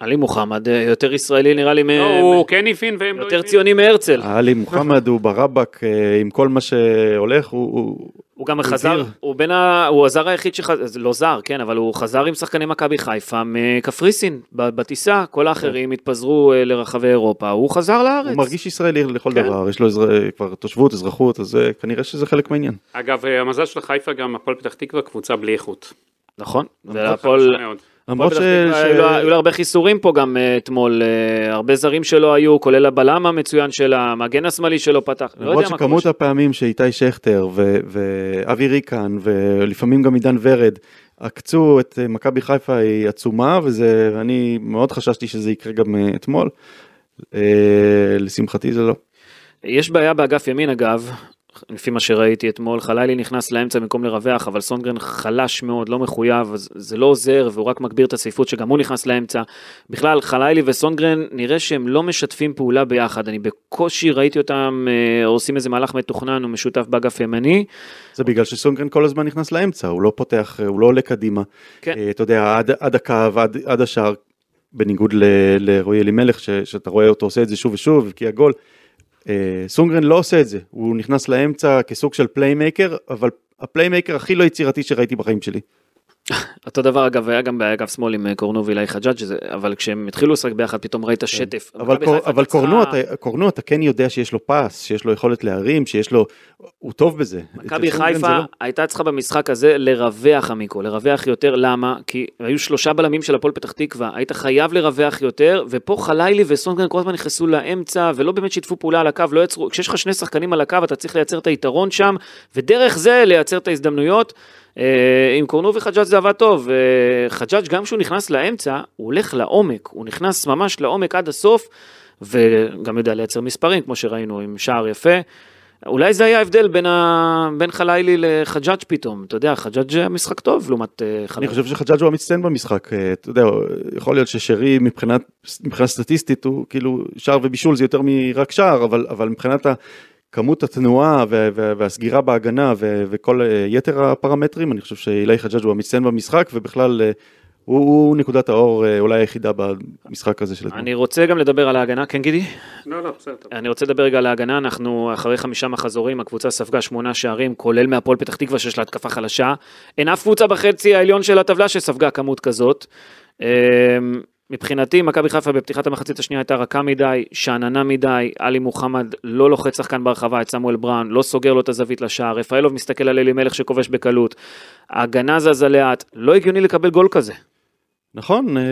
עלי מוחמד אה, יותר ישראלי נראה לי, מ- לא, הוא כן הבין והם לא יותר הבינו. ציוני מהרצל. עלי מוחמד הוא ברבק עם כל מה שהולך, הוא, הוא, הוא גם הוא חזר. הוא בין ה... הוא הזר היחיד שחזר, לא זר, כן, אבל הוא חזר עם שחקני מכבי חיפה מקפריסין, בטיסה, כל האחרים התפזרו אה, לרחבי אירופה, הוא חזר לארץ. הוא מרגיש ישראלי לכל כן. דבר, יש לו אזר, כבר תושבות, אזרחות, אז אה, כנראה שזה חלק מהעניין. אגב, אה, המזל של חיפה גם הפועל פתח תקווה קבוצה בלי איכות. נכון, והפועל... מאוד. למרות ש... היו לה- הרבה חיסורים פה גם אה, אתמול, אה, הרבה זרים שלא היו, כולל הבלם המצוין שלה, המגן השמאלי שלו פתח, לא למרות יודע מה קורה שכמות. הפעמים שאיתי שכטר ואבי ריקן ולפעמים גם עידן ורד עקצו את אה, מכבי חיפה היא עצומה וזה אני מאוד חששתי שזה יקרה גם אתמול. לשמחתי זה לא. יש בעיה באגף ימין אגב, לפי מה שראיתי אתמול, חלילי נכנס לאמצע במקום לרווח, אבל סונגרן חלש מאוד, לא מחויב, אז זה לא עוזר, והוא רק מגביר את הצפיפות שגם הוא נכנס לאמצע. בכלל, חלילי וסונגרן, נראה שהם לא משתפים פעולה ביחד. אני בקושי ראיתי אותם אה, עושים איזה מהלך מתוכנן ומשותף באגף ימני. זה בגלל שסונדגרן כל הזמן נכנס לאמצע, הוא לא פותח, הוא לא עולה קדימה. כן. אה, אתה יודע, עד, עד הקו, עד, עד השער, בניגוד לרועי אלימלך, שאתה רואה אותו עושה את זה שוב ושוב, הבקיע גול. אה, סונדגרן לא עושה את זה, הוא נכנס לאמצע כסוג של פליימייקר, אבל הפליימייקר הכי לא יצירתי שראיתי בחיים שלי. אותו דבר אגב היה גם באגף שמאל עם אה, קורנו ואילי חג'אג', אבל כשהם התחילו לשחק ביחד פתאום ראית שטף. כן. אבל, מכבי קור, אבל צריכה- קורנו, אתה, קורנו אתה כן יודע שיש לו פס, שיש לו יכולת להרים, שיש לו, הוא טוב בזה. מכבי חיפה לא. הייתה צריכה במשחק הזה לרווח עמיקו, לרווח יותר, למה? כי היו שלושה בלמים של הפועל פתח תקווה, היית חייב לרווח יותר, ופה חלילי וסונגרן כל הזמן נכנסו לאמצע, ולא באמת שיתפו פעולה על הקו, לא יצרו, כשיש לך שני שחקנים על הקו, אתה צריך לייצר את היתרון שם, ודרך זה לייצר את ההזדמנויות. אה, עם קורנו וחג'אג' זה עבד טוב, אה, חג'אג' גם כשהוא נכנס לאמצע, הוא הולך לעומק, הוא נכנס ממש לעומק עד הסוף, וגם יודע לייצר מספרים, כמו שראינו, עם שער יפה. אולי זה היה ההבדל בין, ה... בין חלילי לחג'אג' פתאום, אתה יודע, חג'אג' היה משחק טוב לעומת אה, אני חלילי. חושב שחג'אג' הוא המצטיין במשחק, אה, אתה יודע, יכול להיות ששרי מבחינת, מבחינה סטטיסטית הוא כאילו שער ובישול זה יותר מרק שער, אבל, אבל מבחינת כמות התנועה וה- וה- והסגירה בהגנה ו- וכל אה, יתר הפרמטרים, אני חושב שאילי חג'אג' הוא המצטיין במשחק ובכלל אה, הוא, הוא נקודת האור אה, אולי היחידה במשחק הזה של אתמול. אני רוצה גם לדבר על ההגנה, כן גידי? לא, לא, בסדר. אני רוצה לדבר רגע על ההגנה, אנחנו אחרי חמישה מחזורים, הקבוצה ספגה שמונה שערים, כולל מהפועל פתח תקווה שיש לה התקפה חלשה. אין אף קבוצה בחצי העליון של הטבלה שספגה כמות כזאת. מבחינתי, מכבי חיפה בפתיחת המחצית השנייה הייתה רכה מדי, שאננה מדי, עלי מוחמד לא לוחץ שחקן ברחבה, את סמואל בראון, לא סוגר לו את הזווית לשער, רפאלוב מסתכל על אלימלך שכובש בקלות, ההגנה זזה לאט, לא הגיוני לקבל גול כזה. נכון, אה,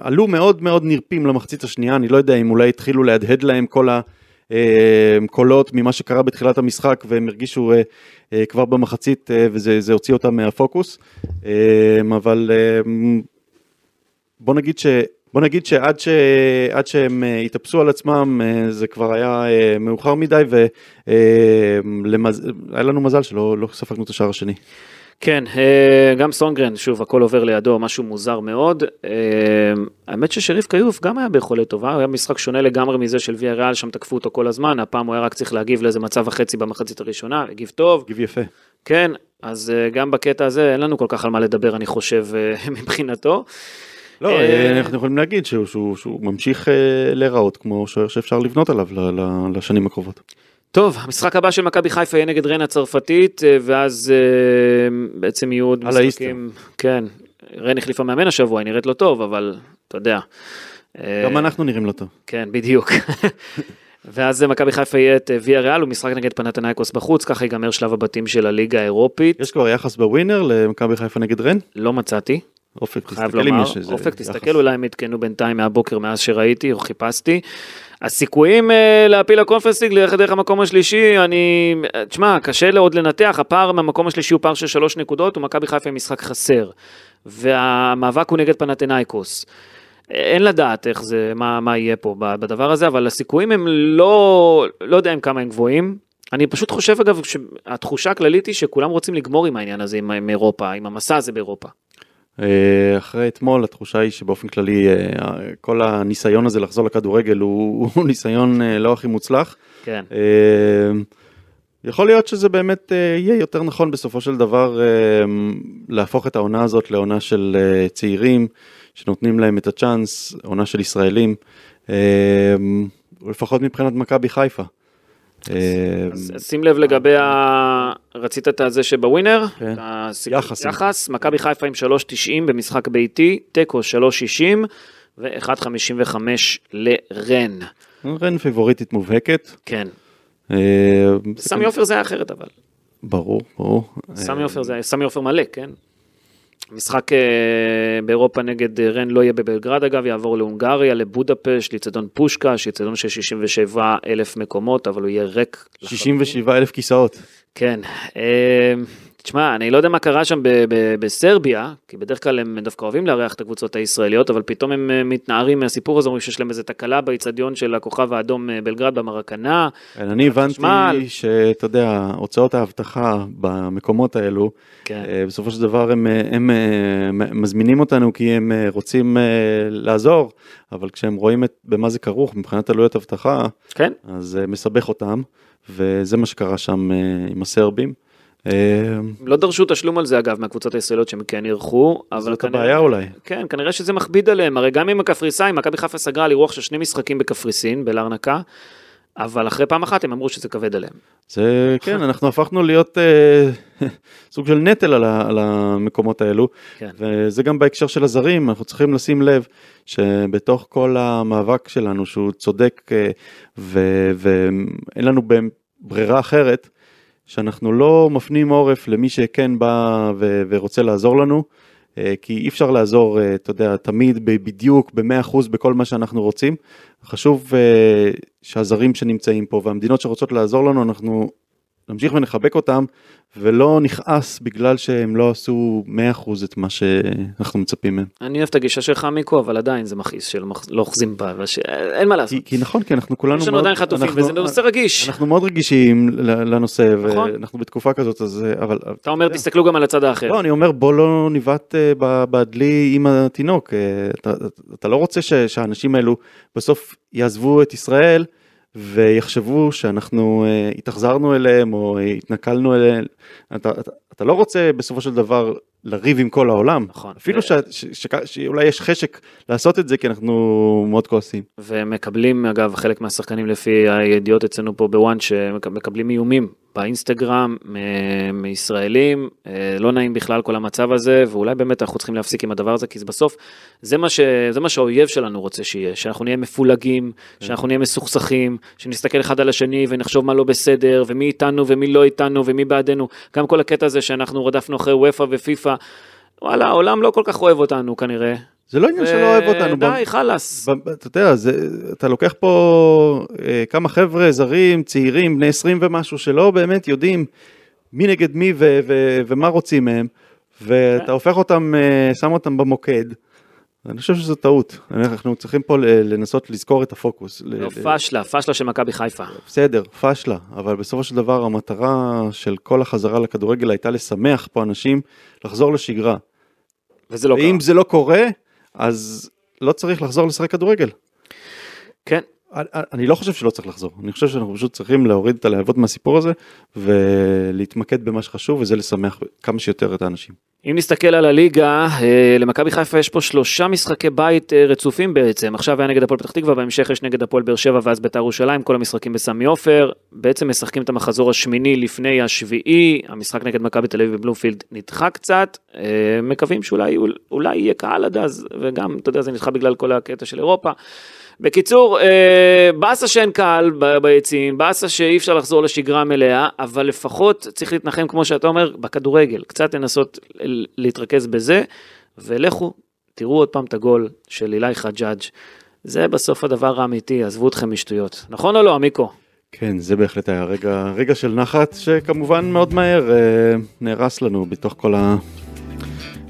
עלו מאוד מאוד נרפים למחצית השנייה, אני לא יודע אם אולי התחילו להדהד להם כל הקולות ממה שקרה בתחילת המשחק והם הרגישו אה, אה, כבר במחצית אה, וזה זה הוציא אותם מהפוקוס, אה, אבל אה, בוא נגיד ש... בוא נגיד שעד ש... עד שהם אה, התאפסו על עצמם אה, זה כבר היה אה, מאוחר מדי והיה לנו מזל שלא לא ספגנו את השער השני. כן, גם סונגרן, שוב, הכל עובר לידו, משהו מוזר מאוד. האמת ששריף כיוף גם היה ביכולת טובה, היה משחק שונה לגמרי מזה של ויה ריאל, שם תקפו אותו כל הזמן, הפעם הוא היה רק צריך להגיב לאיזה מצב וחצי במחצית הראשונה, הגיב טוב, גיב יפה. כן, אז גם בקטע הזה אין לנו כל כך על מה לדבר, אני חושב, [LAUGHS] מבחינתו. לא, אה, אנחנו יכולים להגיד שהוא, שהוא, שהוא ממשיך אה, להיראות כמו שוער שאפשר לבנות עליו ל- ל- לשנים הקרובות. טוב, המשחק הבא של מכבי חיפה יהיה נגד רן הצרפתית, אה, ואז אה, בעצם יהיו עוד משחקים. כן, רן החליפה מאמן השבוע, היא נראית לא טוב, אבל אתה יודע. אה, גם אנחנו נראים לא טוב. כן, בדיוק. [LAUGHS] ואז מכבי חיפה יהיה את אה, ויה ריאל, ומשחק נגד פנתנייקוס בחוץ, ככה ייגמר שלב הבתים של הליגה האירופית. יש כבר יחס בווינר למכבי חיפה נגד רן? לא מצאתי, אופק, תסתכל אם. יש איזה אופק. תסתכל, אולי הם עדכנו בינתיים מהבוקר מאז שראיתי או חיפשתי. הסיכויים אה, להפיל לקונפרנס ליג דרך דרך המקום השלישי, אני, אה, תשמע, קשה עוד לנתח, הפער מהמקום השלישי הוא פער של שלוש נקודות, ומכבי חיפה עם משחק חסר. והמאבק הוא נגד פנתנייקוס. אין לדעת איך זה, מה, מה יהיה פה בדבר הזה, אבל הסיכויים הם לא, לא יודע עם כמה הם גבוהים. אני פשוט חושב אגב שהתחושה הכללית היא שכולם רוצים לגמור עם העניין הזה, עם, עם אירופה, עם המסע הזה באירופה. אה, אחרי אתמול התחושה היא שבאופן כללי אה, כל הניסיון הזה לחזור לכדורגל הוא, [LAUGHS] הוא ניסיון אה, לא הכי מוצלח. כן. יכול להיות שזה באמת יהיה יותר נכון בסופו של דבר להפוך את העונה הזאת לעונה של צעירים שנותנים להם את הצ'אנס, עונה של ישראלים, לפחות מבחינת מכבי חיפה. אז שים לב לגבי ה... רצית את הזה שבווינר? כן. יחס. מכבי חיפה עם 3.90 במשחק ביתי, תיקו 3.60 ו-1.55 לרן. רן פייבוריטית מובהקת. כן. אה, סמי עופר זה היה אחרת אבל. ברור, ברור. סמי עופר זה סמי עופר מלא, כן? משחק אה, באירופה נגד אה, רן לא יהיה בבלגרד אגב, יעבור להונגריה, לבודפשט, לאיצטדיון פושקש, איצטדיון של 67 אלף מקומות, אבל הוא יהיה ריק. לחלוטין. 67 אלף כיסאות. כן, אה, תשמע, אני לא יודע מה קרה שם בסרביה, כי בדרך כלל הם דווקא אוהבים לארח את הקבוצות הישראליות, אבל פתאום הם אה, מתנערים מהסיפור הזה, אומרים שיש להם איזה תקלה באיצטדיון של הכוכב האדום אה, בלגרד במרקנה. כן, אני הבנתי חשמל. שאתה יודע, הוצאות האבטחה במקומות האלו, כן. אה, בסופו של דבר הם, הם מזמינים אותנו כי הם רוצים לעזור, אבל כשהם רואים את, במה זה כרוך מבחינת עלויות אבטחה, כן, אז מסבך אותם, וזה מה שקרה שם עם הסרבים. הם לא דרשו תשלום על זה אגב מהקבוצות הישראליות שהם כן אירחו, אבל זאת כנראה... הבעיה אולי. כן, כנראה שזה מכביד עליהם, הרי גם עם הקפריסאים, מכבי חיפה סגרה על אירוח של שני משחקים בקפריסין, בלרנקה, אבל אחרי פעם אחת הם אמרו שזה כבד עליהם. זה, כן, אנחנו הפכנו להיות אה, [LAUGHS] סוג של נטל על, ה, על המקומות האלו, כן. וזה גם בהקשר של הזרים, אנחנו צריכים לשים לב שבתוך כל המאבק שלנו, שהוא צודק אה, ואין לנו ברירה אחרת, שאנחנו לא מפנים עורף למי שכן בא ו- ורוצה לעזור לנו, אה, כי אי אפשר לעזור, אה, אתה יודע, תמיד בדיוק ב-100% בכל מה שאנחנו רוצים. חשוב אה, שהזרים שנמצאים פה והמדינות שרוצות לעזור לנו, אנחנו נמשיך ונחבק אותם, ולא נכעס בגלל שהם לא עשו 100% את מה שאנחנו מצפים מהם. אני אוהב את הגישה שלך מיקו, אבל עדיין זה מכעיס שלא לא אוחזים בה, וש- אין מה לעשות. כי, כי נכון, כי אנחנו כולנו יש לנו עדיין חטופים, וזה נושא רגיש. אנחנו מאוד רגישים לנושא, נכון. ואנחנו בתקופה כזאת, אז אבל... אתה אומר, תסתכלו גם על הצד האחר. לא, אני אומר, בוא לא ניווט אה, בדלי עם התינוק. אה, אתה, אתה לא רוצה ש, שהאנשים האלו בסוף יעזבו את ישראל ויחשבו שאנחנו אה, התאכזרנו אליהם או אה, התנכלנו אליהם. אתה, אתה, אתה לא רוצה בסופו של דבר לריב עם כל העולם. נכון. אפילו ש, ש, ש, שאולי יש חשק לעשות את זה, כי אנחנו מאוד כועסים. ומקבלים אגב חלק מהשחקנים לפי הידיעות אצלנו פה בוואן שמקבלים איומים באינסטגרם מישראלים אה, לא נעים בכלל כל המצב הזה ואולי באמת אנחנו צריכים להפסיק עם הדבר הזה כי זה בסוף זה מה, ש, זה מה שהאויב שלנו רוצה שיהיה שאנחנו נהיה מפולגים שאנחנו נהיה מסוכסכים שנסתכל אחד על השני ונחשוב מה לא בסדר ומי איתנו ומי לא איתנו ומי בעדנו גם כל הקטע הזה שאנחנו רדפנו אחרי וופא ופיפא וואלה העולם לא כל כך אוהב אותנו כנראה. זה לא עניין שלא אוהב אותנו. די חלאס. אתה יודע, אתה לוקח פה אה, כמה חבר'ה זרים, צעירים, בני 20 ומשהו, שלא באמת יודעים מי נגד מי ו- ו- ומה רוצים מהם, ואתה הופך אותם, אה, שם אותם במוקד. אני חושב שזו טעות. אנחנו צריכים פה לנסות לזכור את הפוקוס. לא פשלה, פשלה של מכבי חיפה. בסדר, פשלה, אבל בסופו של דבר המטרה של כל החזרה לכדורגל הייתה לשמח פה אנשים, לחזור לשגרה. וזה לא קרה. ואם זה לא קורה, אז לא צריך לחזור לשחק כדורגל. כן, אני- לא חושב שלא צריך לחזור, אני חושב שאנחנו פשוט צריכים להוריד את הלהבות מהסיפור הזה ולהתמקד במה שחשוב וזה לשמח כמה שיותר את האנשים. אם נסתכל על הליגה, אה, למכבי חיפה יש פה שלושה משחקי בית אה, רצופים בעצם. עכשיו היה נגד הפועל פתח תקווה, בהמשך יש נגד הפועל באר שבע ואז בית"ר ירושלים, כל המשחקים בסמי עופר. בעצם משחקים את המחזור השמיני לפני השביעי, המשחק נגד מכבי תל אביב בבלומפילד נדחה קצת. אה, מקווים שאולי אולי יהיה קהל עד אז, וגם, אתה יודע, זה נדחה בגלל כל הקטע של אירופה. בקיצור, באסה שאין קהל ביציעים, באסה שאי אפשר לחזור לשגרה מלאה, אבל לפחות צריך להתנחם, כמו שאתה אומר, בכדורגל. קצת לנסות להתרכז בזה, ולכו, תראו עוד פעם את הגול של אילי חג'אג'. זה בסוף הדבר האמיתי, עזבו אתכם משטויות. נכון או לא, עמיקו? כן, זה בהחלט היה רגע, רגע של נחת שכמובן מאוד מהר אה, נהרס לנו בתוך כל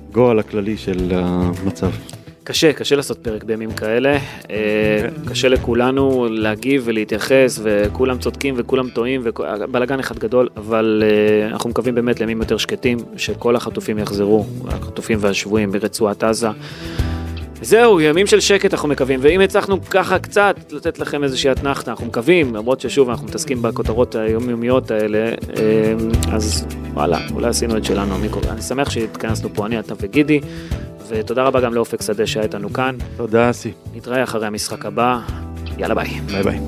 הגועל הכללי של המצב. קשה, קשה לעשות פרק בימים כאלה. אה, קשה לכולנו להגיב ולהתייחס, וכולם צודקים וכולם טועים, ובלאגן אחד גדול, אבל אה, אנחנו מקווים באמת לימים יותר שקטים, שכל החטופים יחזרו, החטופים והשבויים ברצועת עזה. זהו, ימים של שקט אנחנו מקווים, ואם הצלחנו ככה קצת לתת לכם איזושהי אתנחתא, אנחנו מקווים, למרות ששוב אנחנו מתעסקים בכותרות היומיומיות האלה, אה, אז וואלה, אולי עשינו את שלנו, מיקו. אני שמח שהתכנסנו פה, אני, אתה וגידי, ותודה רבה גם לאופק שדה שהיה איתנו כאן. תודה אסי, נתראה אחרי המשחק הבא, יאללה ביי. ביי ביי.